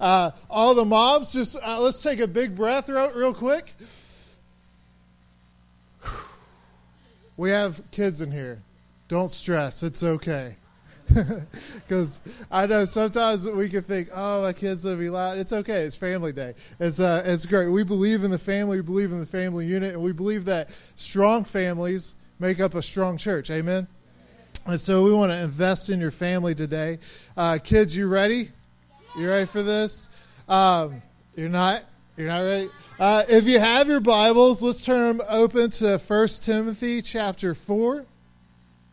Uh, all the moms, just uh, let's take a big breath real, real quick. We have kids in here. Don't stress. It's okay. Because I know sometimes we can think, oh, my kid's to be loud. It's okay. It's family day. It's, uh, it's great. We believe in the family. We believe in the family unit. And we believe that strong families make up a strong church. Amen? And so we want to invest in your family today. Uh, kids, you ready? You ready for this? Um, you're not? You're not ready? Uh, if you have your Bibles, let's turn them open to 1 Timothy chapter 4.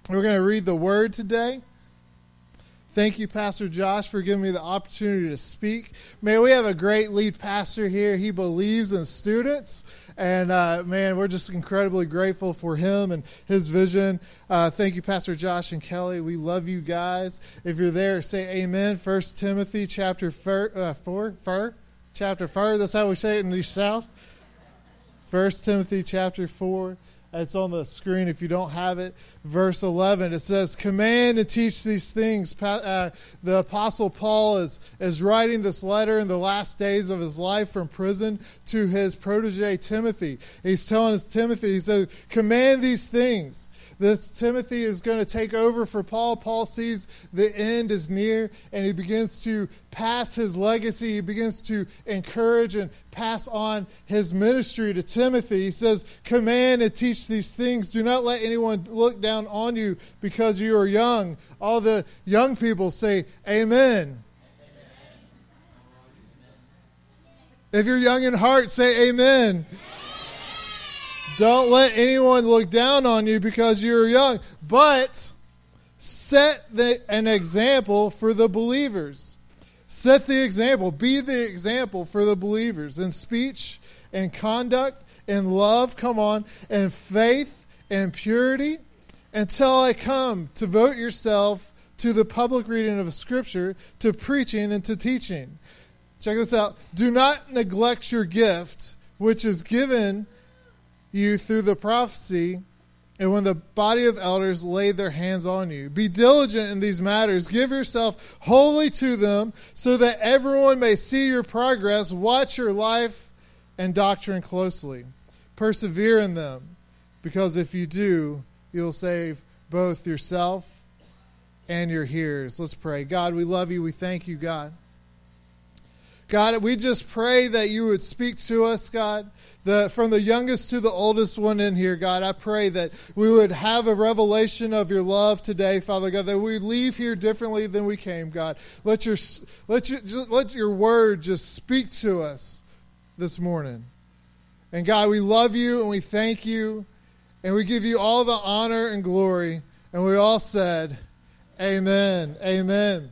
We're going to read the word today. Thank you, Pastor Josh, for giving me the opportunity to speak. May we have a great lead pastor here. He believes in students. And uh, man, we're just incredibly grateful for him and his vision. Uh, thank you, Pastor Josh and Kelly. We love you guys. If you're there, say amen. First Timothy chapter four, uh, four, four chapter four. That's how we say it in the South. First Timothy chapter four. It's on the screen if you don't have it. Verse 11, it says, Command and teach these things. Uh, the Apostle Paul is, is writing this letter in the last days of his life from prison to his protege Timothy. He's telling his Timothy, he said, Command these things. This Timothy is going to take over for Paul. Paul sees the end is near and he begins to pass his legacy. He begins to encourage and pass on his ministry to Timothy. He says, Command and teach these things. Do not let anyone look down on you because you are young. All the young people say, Amen. If you're young in heart, say amen. Don't let anyone look down on you because you're young, but set the, an example for the believers. Set the example. Be the example for the believers in speech and conduct, and love, come on, in faith and purity, until I come to devote yourself to the public reading of Scripture, to preaching and to teaching. Check this out. Do not neglect your gift, which is given you through the prophecy and when the body of elders lay their hands on you. Be diligent in these matters. Give yourself wholly to them so that everyone may see your progress. Watch your life and doctrine closely. Persevere in them, because if you do, you'll save both yourself and your hearers. Let's pray. God, we love you. We thank you, God. God, we just pray that you would speak to us, God. The, from the youngest to the oldest one in here, God, I pray that we would have a revelation of your love today, Father God, that we leave here differently than we came, God. Let your, let your, let your word just speak to us this morning. And God, we love you and we thank you and we give you all the honor and glory. And we all said, Amen. Amen.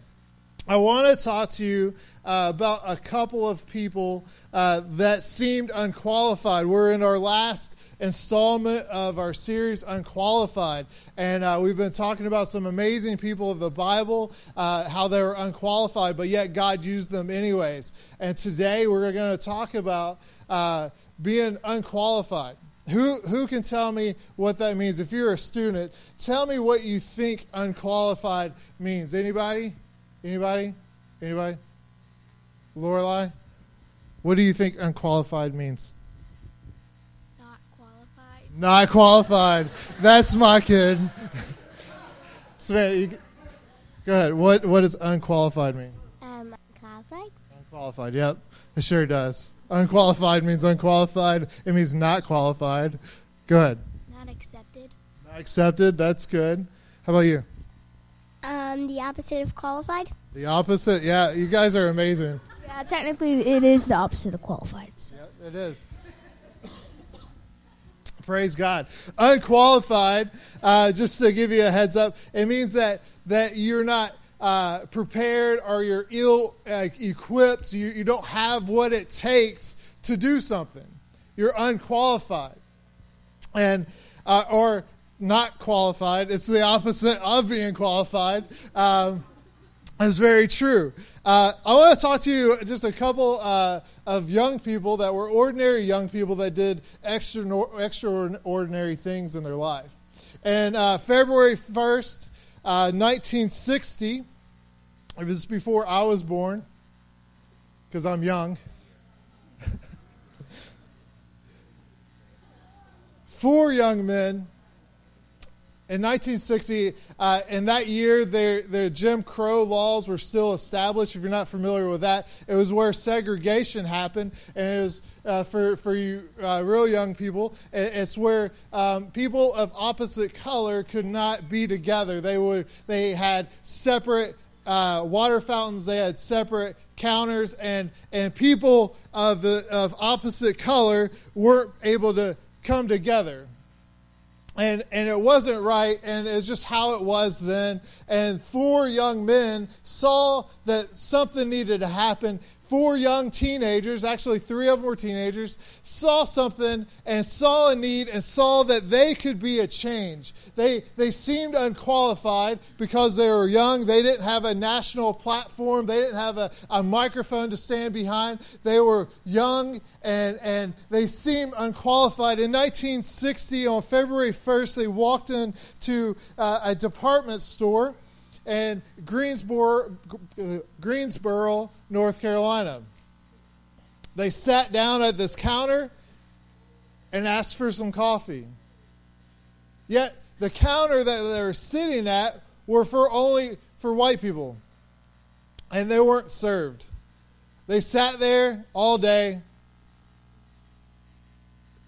I want to talk to you uh, about a couple of people uh, that seemed unqualified. We're in our last installment of our series, Unqualified. And uh, we've been talking about some amazing people of the Bible, uh, how they were unqualified, but yet God used them anyways. And today we're going to talk about uh, being unqualified. Who, who can tell me what that means? If you're a student, tell me what you think unqualified means. Anybody? Anybody? Anybody? Lorelai? What do you think unqualified means? Not qualified. Not qualified. That's my kid. Savannah, you, go ahead. What what does unqualified mean? Um, qualified. Unqualified. Yep, it sure does. Unqualified means unqualified. It means not qualified. Go ahead. Not accepted. Not accepted. That's good. How about you? Um, the opposite of qualified. The opposite. Yeah, you guys are amazing. Yeah, technically, it is the opposite of qualified. So. Yep, it is. Praise God. Unqualified, uh, just to give you a heads up, it means that, that you're not uh, prepared or you're ill uh, equipped. You, you don't have what it takes to do something. You're unqualified. And, uh, or not qualified. It's the opposite of being qualified. Um, that's very true. Uh, I want to talk to you just a couple uh, of young people that were ordinary young people that did extra, extraordinary things in their life. And uh, February 1st, 1960, uh, it was before I was born, because I'm young. Four young men in 1960, uh, in that year, the Jim Crow laws were still established. If you're not familiar with that, it was where segregation happened, and it was uh, for for you uh, real young people. It's where um, people of opposite color could not be together. They would they had separate uh, water fountains. They had separate counters, and and people of the of opposite color weren't able to come together and and it wasn't right and it's just how it was then. And four young men saw that something needed to happen four young teenagers, actually three of them were teenagers, saw something and saw a need and saw that they could be a change. They, they seemed unqualified because they were young. They didn't have a national platform, they didn't have a, a microphone to stand behind. They were young and, and they seemed unqualified. In 1960, on February 1st, they walked into uh, a department store and Greensboro, Greensboro, North Carolina. They sat down at this counter and asked for some coffee. Yet the counter that they were sitting at were for only for white people. And they weren't served. They sat there all day.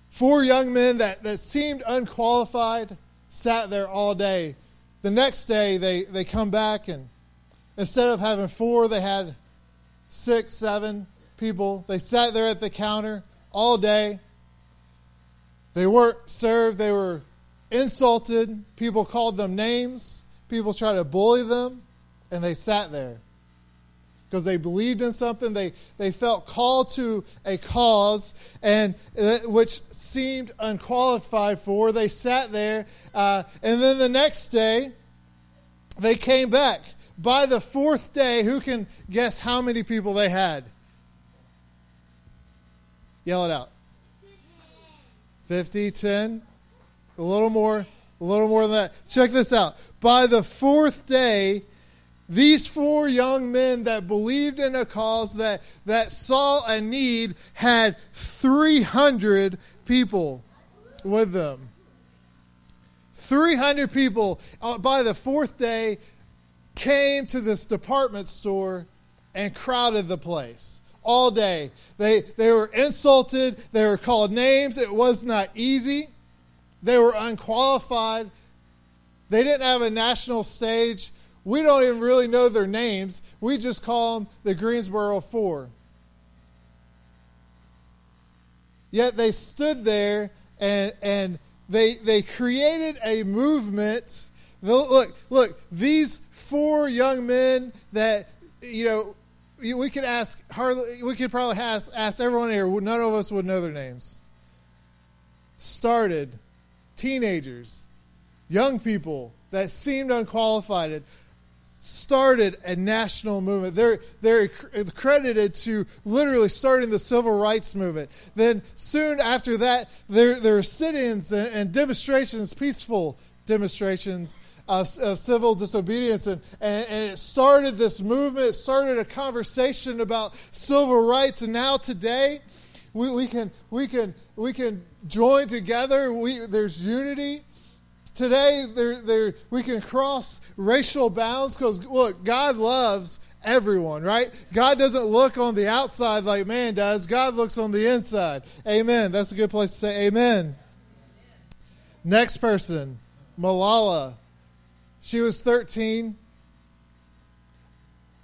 Four young men that, that seemed unqualified sat there all day the next day, they, they come back, and instead of having four, they had six, seven people. They sat there at the counter all day. They weren't served, they were insulted. People called them names. People tried to bully them, and they sat there because they believed in something. They, they felt called to a cause and uh, which seemed unqualified for. They sat there, uh, and then the next day they came back. By the fourth day, who can guess how many people they had? Yell it out. 50, 10, a little more, a little more than that. Check this out. By the fourth day, these four young men that believed in a cause that, that saw a need had 300 people with them. 300 people uh, by the fourth day came to this department store and crowded the place all day. They, they were insulted, they were called names. It was not easy, they were unqualified. They didn't have a national stage. We don't even really know their names. We just call them the Greensboro Four. Yet they stood there and, and they, they created a movement. Look, look, these four young men that, you know, we could ask hardly, we could probably ask, ask everyone here, none of us would know their names. Started teenagers, young people that seemed unqualified, started a national movement. They're, they're credited to literally starting the civil rights movement. Then, soon after that, there, there are sit ins and, and, demonstrations, peaceful demonstrations of, of civil disobedience. And, and, and, it started this movement, started a conversation about civil rights. And now, today, we, we, can, we, can, we can join together, we, there's unity. Today, there, there, we can cross racial bounds because, look, God loves everyone, right? God doesn't look on the outside like man does, God looks on the inside. Amen. That's a good place to say amen. Next person, Malala. She was 13.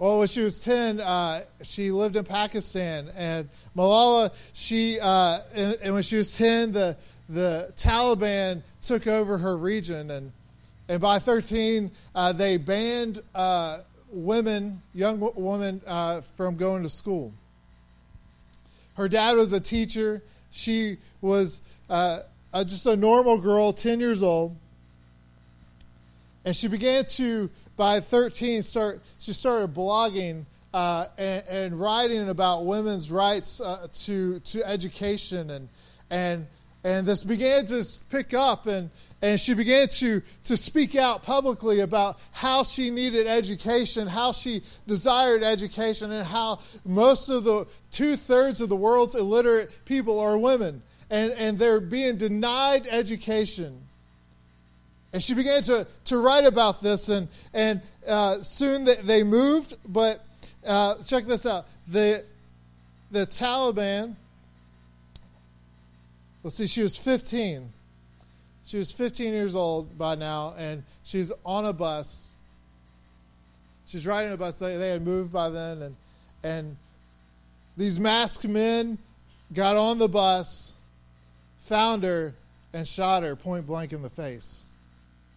Well, when she was 10, uh, she lived in Pakistan. And Malala, she, uh, and, and when she was 10, the, the Taliban took over her region, and and by 13, uh, they banned uh, women, young women, uh, from going to school. Her dad was a teacher. She was uh, just a normal girl, 10 years old. And she began to, by 13, start. She started blogging uh, and, and, writing about women's rights uh, to to education and and and this began to pick up and and she began to to speak out publicly about how she needed education, how she desired education, and how most of the two thirds of the world's illiterate people are women, and and they're being denied education. And she began to, to write about this, and, and uh, soon they, they moved. But uh, check this out the, the Taliban, let's see, she was 15. She was 15 years old by now, and she's on a bus. She's riding a bus. They, had moved by then, and, and these masked men got on the bus, found her, and shot her point blank in the face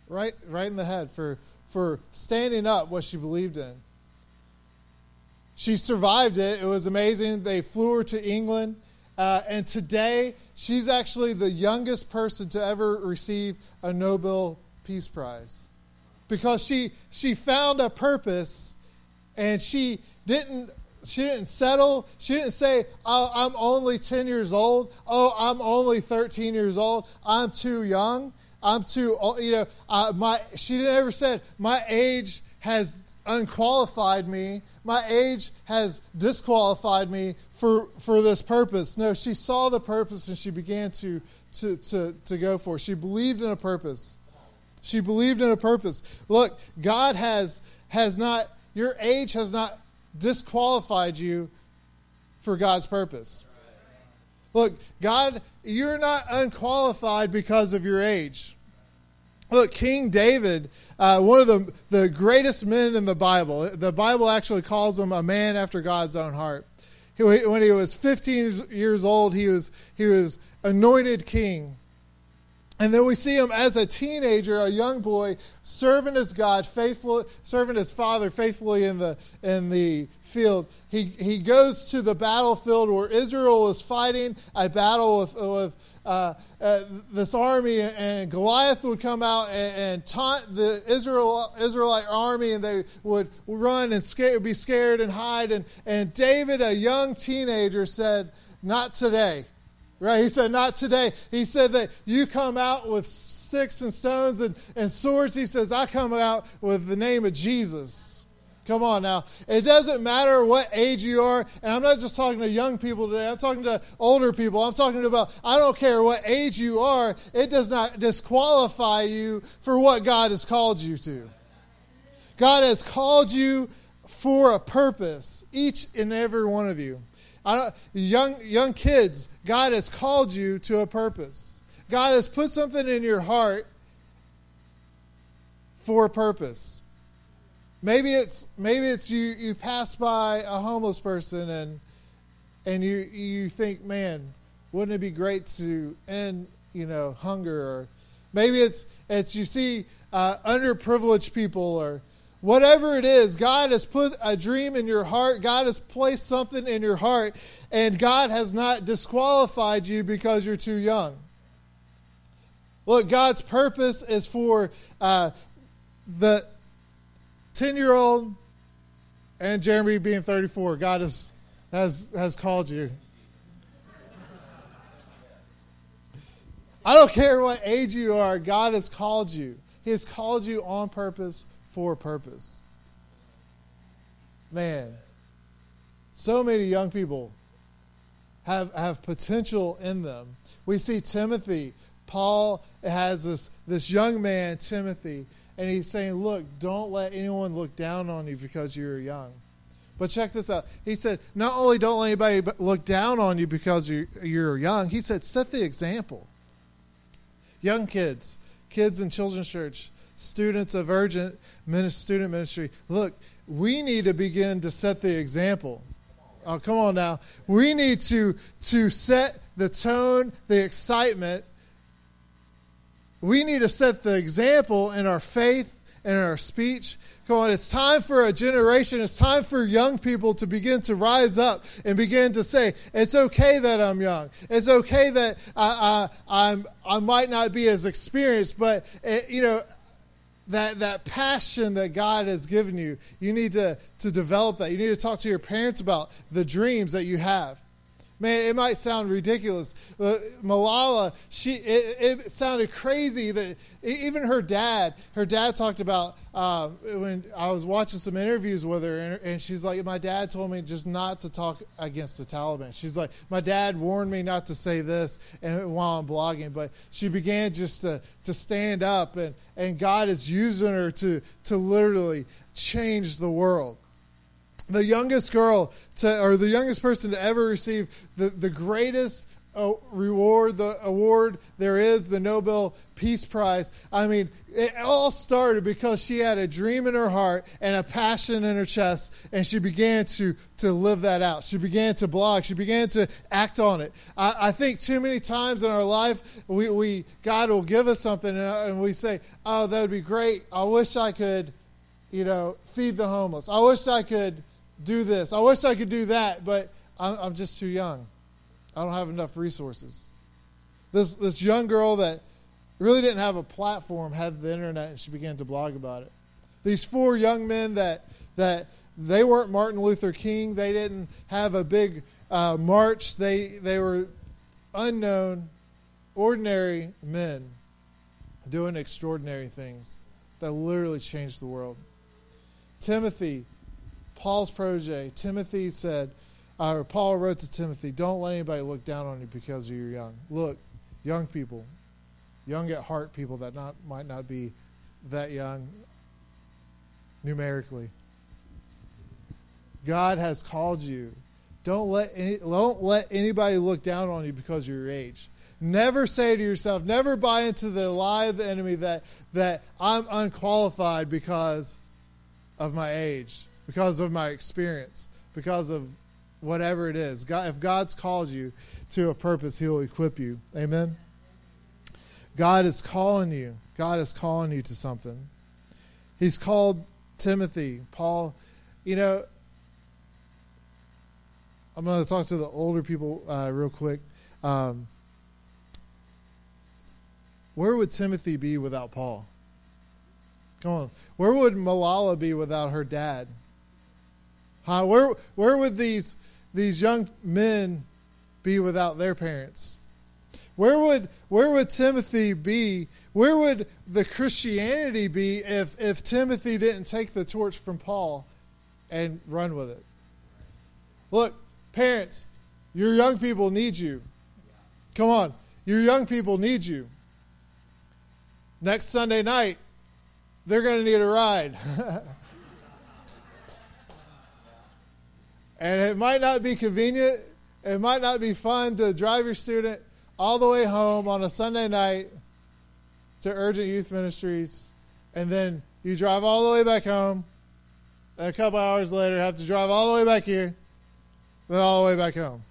right right in the head for for standing up what she believed in. She survived it. It was amazing. They flew her to England, uh, and today she's actually the youngest person to ever receive a Nobel Peace Prize because she she found a purpose, and she didn't she didn't settle. She didn't say, oh, I'm only 10 years old. Oh, I'm only 13 years old. I'm too young. I'm too, you know, uh, my, she never said, my age has unqualified me. My age has disqualified me for, for this purpose. No, she saw the purpose and she began to, to, to, to go for it. She believed in a purpose. She believed in a purpose. Look, God has, has not, your age has not disqualified you for God's purpose. Look, God, you're not unqualified because of your age. Look, King David, uh, one of the, the greatest men in the Bible, the Bible actually calls him a man after God's own heart. He, when he was 15 years old, he was, he was anointed king. And then we see him as a teenager, a young boy, serving his God, faithful, serving his father faithfully in the in the field. He he goes to the battlefield where Israel is fighting a battle with with uh, uh, this army, and Goliath would come out and, and taunt the Israel Israelite army, and they would run and be scared and hide. And and David, a young teenager, said, "Not today." Right? He said, Not today. He said that you come out with sticks and stones and, and swords. He says, I come out with the name of Jesus. Come on now. It doesn't matter what age you are. And I'm not just talking to young people today. I'm talking to older people. I'm talking about, I don't care what age you are. It does not disqualify you for what God has called you to. God has called you for a purpose, each and every one of you young, young kids, God has called you to a purpose. God has put something in your heart for a purpose. Maybe it's maybe it's you you pass by a homeless person and and you you think, man, wouldn't it be great to end you know hunger? Or maybe it's it's you see uh, underprivileged people or Whatever it is, God has put a dream in your heart. God has placed something in your heart, and God has not disqualified you because you're too young. Look, God's purpose is for uh, the 10 year old and Jeremy being 34. God has, has, has called you. I don't care what age you are, God has called you. He has called you on purpose for purpose. Man, so many young people have, have potential in them. We see Timothy. Paul has this, this young man, Timothy, and he's saying, Look, don't let anyone look down on you because you're young. But check this out. He said, Not only don't let anybody look down on you because you're, you're young, he said, Set the example. Young kids, kids in children's church, students of urgent student ministry, look, we need to begin to set the example. Oh, come on now. We need to, to set the tone, the excitement. We need to set the example in our faith and in our speech. Come on, it's time for a generation, it's time for young people to begin to rise up and begin to say, it's okay that I'm young. It's okay that I, I, I'm, I might not be as experienced, but, it, eh, you know, that, that passion that God has given you, you need to, to develop that. You need to talk to your parents about the dreams that you have. Man, it might sound ridiculous. Malala, she it, it, sounded crazy that even her dad, her dad talked about uh, when I was watching some interviews with her, and, and, she's like, my dad told me just not to talk against the Taliban. She's like, my dad warned me not to say this, and while I'm blogging, but she began just to to stand up, and and God is using her to to literally change the world the youngest girl to, or the youngest person to ever receive the, the greatest uh, reward, the award there is, the Nobel Peace Prize. I mean, it all started because she had a dream in her heart and a passion in her chest, and she began to, to live that out. She began to blog. She began to act on it. I, I think too many times in our life, we, we God will give us something, and, and we say, oh, that would be great. I wish I could, you know, feed the homeless. I wish I could do this. I wish I could do that, but I'm, I'm just too young. I don't have enough resources. This this young girl that really didn't have a platform had the internet, and she began to blog about it. These four young men that that they weren't Martin Luther King. They didn't have a big uh, march. They they were unknown, ordinary men doing extraordinary things that literally changed the world. Timothy Paul's protege, Timothy said, uh, or Paul wrote to Timothy, don't let anybody look down on you because you're young. Look, young people, young at heart people that not might not be that young numerically. God has called you. Don't let any, don't let anybody look down on you because of your age. Never say to yourself, never buy into the lie of the enemy that that I'm unqualified because of my age because of my experience, because of whatever it is. God, if God's called you to a purpose, He'll equip you. Amen. God is calling you. God is calling you to something. He's called Timothy, Paul. You know, I'm going to talk to the older people uh, real quick. Um, where would Timothy be without Paul? Come on. Where would Malala be without her dad? Where, where would these, these young men be without their parents? Where would, where would Timothy be? Where would the Christianity be if, if Timothy didn't take the torch from Paul and run with it? Look, parents, your young people need you. Come on, your young people need you. Next Sunday night, they're going to need a ride. And it might not be convenient, it might not be fun to drive your student all the way home on a Sunday night to Urgent Youth Ministries, and then you drive all the way back home, and a couple hours later have to drive all the way back here, then all the way back home.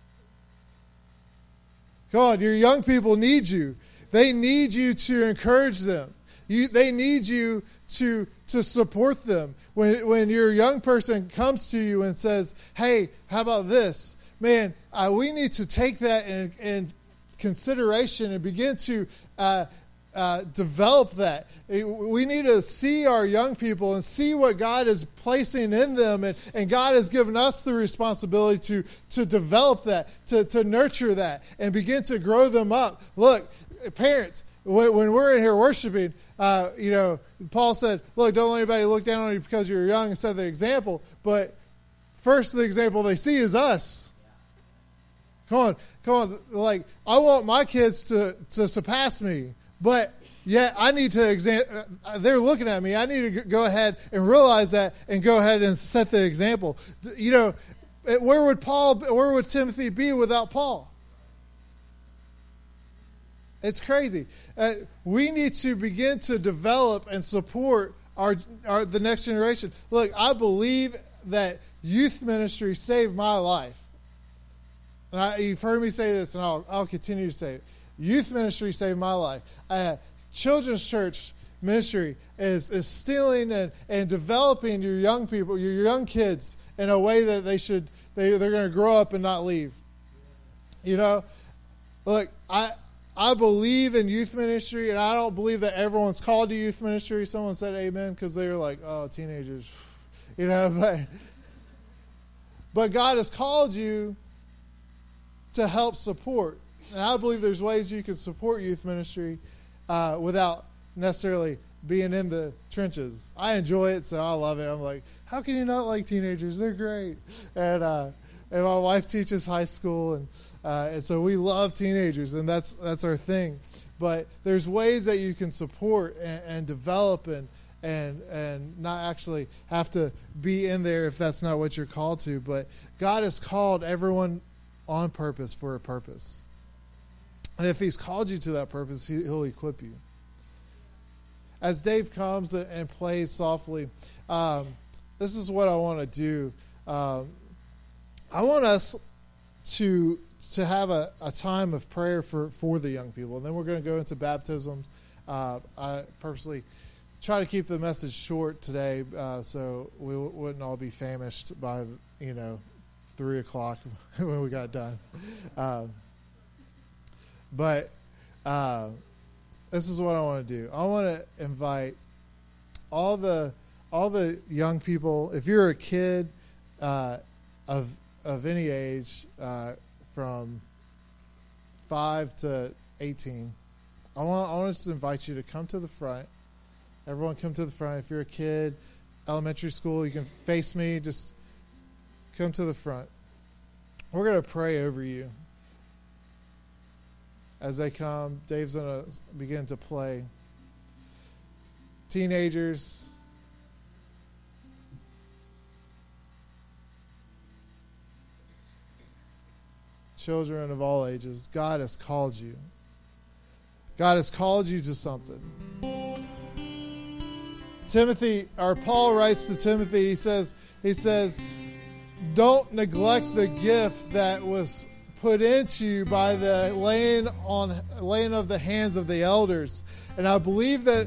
Come on, your young people need you. They need you to encourage them. You, they need you to, to support them. When, when your young person comes to you and says, hey, how about this? Man, uh, we need to take that in, in consideration and begin to uh, uh, develop that. We need to see our young people and see what God is placing in them, and, and God has given us the responsibility to, to develop that, to, to nurture that, and begin to grow them up. Look, parents, when, we're in here worshiping, uh, you know, Paul said, look, don't let anybody look down on you because you're young and set the example. But first, the example they see is us. Come on, come on. Like, I want my kids to, to surpass me, but yet I need to. Uh, they're looking at me. I need to go ahead and realize that and go ahead and set the example. You know, where would Paul, where would Timothy be without Paul? It's crazy. Uh, we need to begin to develop and support our, our the next generation. Look, I believe that youth ministry saved my life. And I, you've heard me say this, and I'll, I'll continue to say it. Youth ministry saved my life. Uh, children's church ministry is, is stealing and, and developing your young people, your young kids, in a way that they should, they, they're going to grow up and not leave. You know? Look, I, I believe in youth ministry, and I don't believe that everyone's called to youth ministry. Someone said amen because they were like, oh, teenagers. You know, but, but God has called you to help support. And I believe there's ways you can support youth ministry uh, without necessarily being in the trenches. I enjoy it, so I love it. I'm like, how can you not like teenagers? They're great. And uh, and my wife teaches high school, and uh, and so we love teenagers, and that's that's our thing. But there's ways that you can support and, and develop and and and not actually have to be in there if that's not what you're called to. But God has called everyone on purpose for a purpose, and if He's called you to that purpose, he, He'll equip you. As Dave comes and plays softly, um, this is what I want to do. Um, I want us to to have a, a time of prayer for, for the young people, and then we're going to go into baptisms. Uh, I purposely try to keep the message short today, uh, so we w- wouldn't all be famished by you know three o'clock when we got done. Um, but uh, this is what I want to do. I want to invite all the all the young people. If you're a kid uh, of of any age, uh, from five to eighteen, I want I to invite you to come to the front. Everyone, come to the front. If you're a kid, elementary school, you can face me. Just come to the front. We're going to pray over you as they come. Dave's going to begin to play. Teenagers, children of all ages, God has called you. God has called you to something. Timothy, or Paul writes to Timothy, he says, he says, don't neglect the gift that was put into you by the laying on laying of the hands of the elders. And I believe that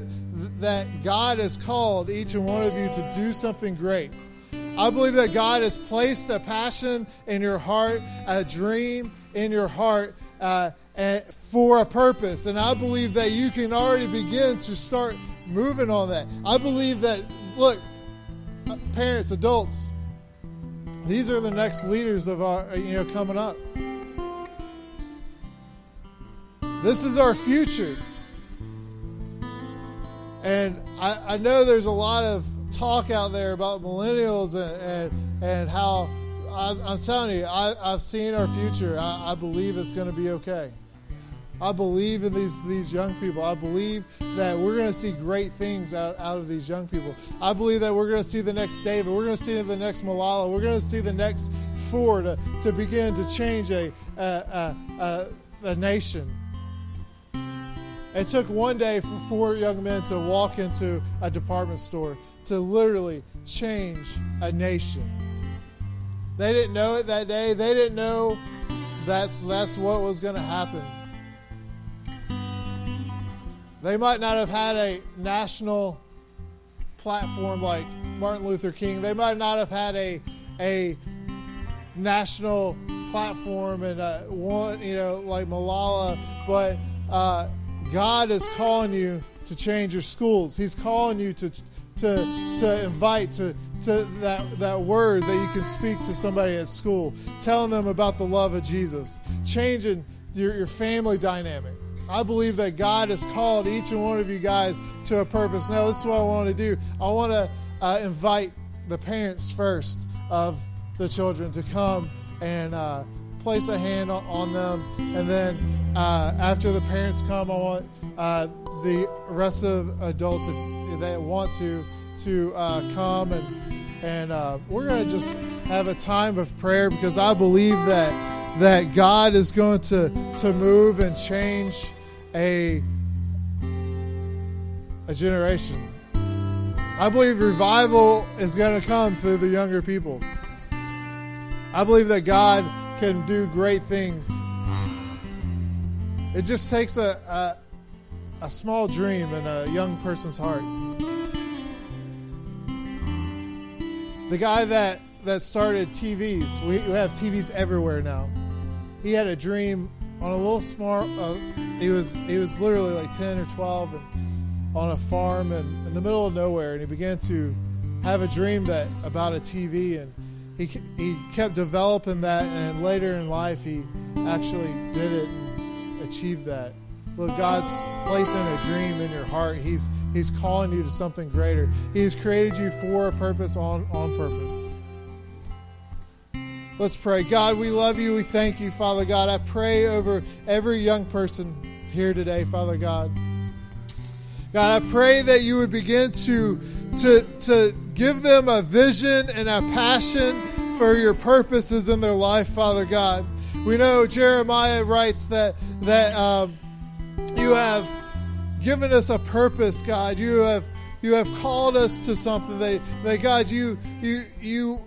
that God has called each and one of you to do something great. I believe that God has placed a passion in your heart, a dream in your heart uh, for a purpose. And I believe that you can already begin to start moving on that. I believe that, look, uh, parents, adults, these are the next leaders of our, you know, coming up. This is our future. And I, I know there's a lot of talk out there about millennials and, and, and how I, am telling you, I, have seen our future. I, I believe it's going to be okay. I believe in these, these young people. I believe that we're going to see great things out, out of these young people. I believe that we're going to see the next David. We're going to see the next Malala. We're going to see the next four to, to begin to change a, a, a, a nation. It took one day for four young men to walk into a department store to literally change a nation. They didn't know it that day. They didn't know that's that's what was going to happen. They might not have had a national platform like Martin Luther King. They might not have had a a national platform and uh, one, you know, like Malala. But uh, God is calling you to change your schools. He's calling you to to to invite to to that that word that you can speak to somebody at school, telling them about the love of Jesus, changing your, your family dynamic. I believe that God has called each and one of you guys to a purpose. Now, this is what I want to do. I want to uh, invite the parents first of the children to come and uh, place a hand on, them. And then uh, after the parents come, I want uh, the rest of adults, if they want to, to uh, come and and uh, we're going to just have a time of prayer because I believe that that God is going to to move and change a a generation. I believe revival is going to come through the younger people. I believe that God can do great things. It just takes a, a, a small dream in a young person's heart. The guy that, that started TVs, we, we have TVs everywhere now. He had a dream on a little small. Uh, he was he was literally like ten or twelve, and on a farm and in the middle of nowhere, and he began to have a dream that about a TV, and he he kept developing that, and later in life he actually did it and achieved that. Look, God's placing a dream in your heart. He's He's calling you to something greater. He has created you for a purpose on, on purpose. Let's pray. God, we love you. We thank you, Father God. I pray over every young person here today, Father God. God, I pray that you would begin to, to, to give them a vision and a passion for your purposes in their life, Father God. We know Jeremiah writes that that um, you have given us a purpose, God. You have you have called us to something. That, that God, you you you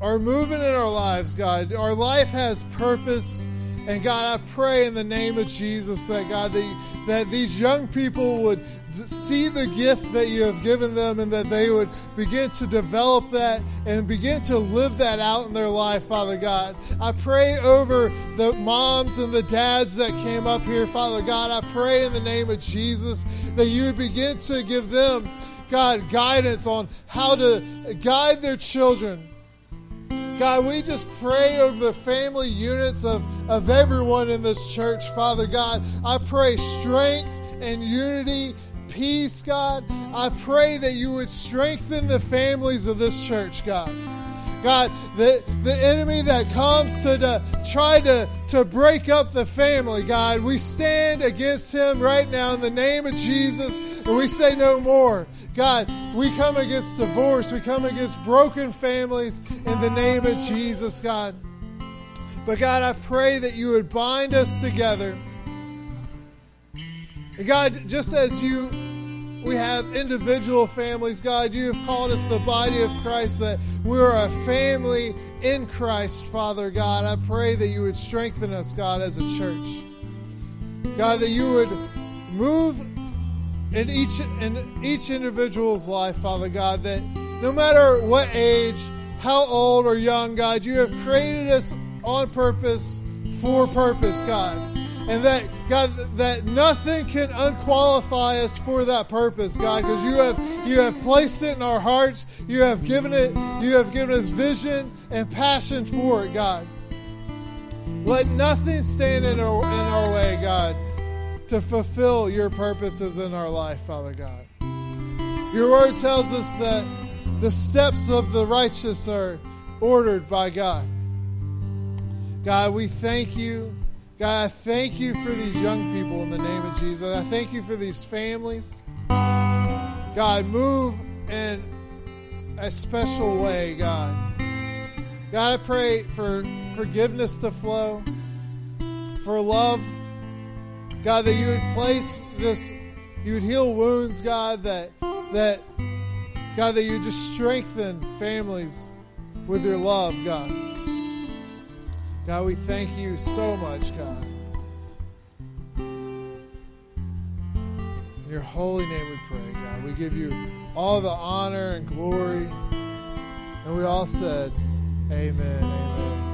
are moving in our lives, God. Our life has purpose. And God, I pray in the name of Jesus that God, that, that these young people would see the gift that you have given them and that they would begin to develop that and begin to live that out in their life, Father God. I pray over the moms and the dads that came up here, Father God. I pray in the name of Jesus that you would begin to give them, God, guidance on how to guide their children God, we just pray over the family units of, of everyone in this church, Father God. I pray strength and unity, peace, God. I pray that you would strengthen the families of this church, God. God, the, the enemy that comes to, to try to, to break up the family, God, we stand against him right now in the name of Jesus, and we say no more. God, we come against divorce. We come against broken families in the name of Jesus, God. But God, I pray that you would bind us together. And God, just as you we have individual families, God, you have called us the body of Christ, that we're a family in Christ, Father God. I pray that you would strengthen us, God, as a church. God, that you would move in each in each individual's life, Father God, that no matter what age, how old or young, God, you have created us on purpose for purpose, God. And that God that nothing can unqualify us for that purpose, God, because you have you have placed it in our hearts. You have given it, you have given us vision and passion for it, God. Let nothing stand in our in our way, God to fulfill your purposes in our life, Father God. Your word tells us that the steps of the righteous are ordered by God. God, we thank you. God, I thank you for these young people in the name of Jesus. I thank you for these families. God, move in a special way, God. God, I pray for forgiveness to flow, for love God, that you would place this, you would heal wounds, God, that that God, that you just strengthen families with your love, God. God, we thank you so much, God. In your holy name we pray, God. We give you all the honor and glory. And we all said, Amen. Amen.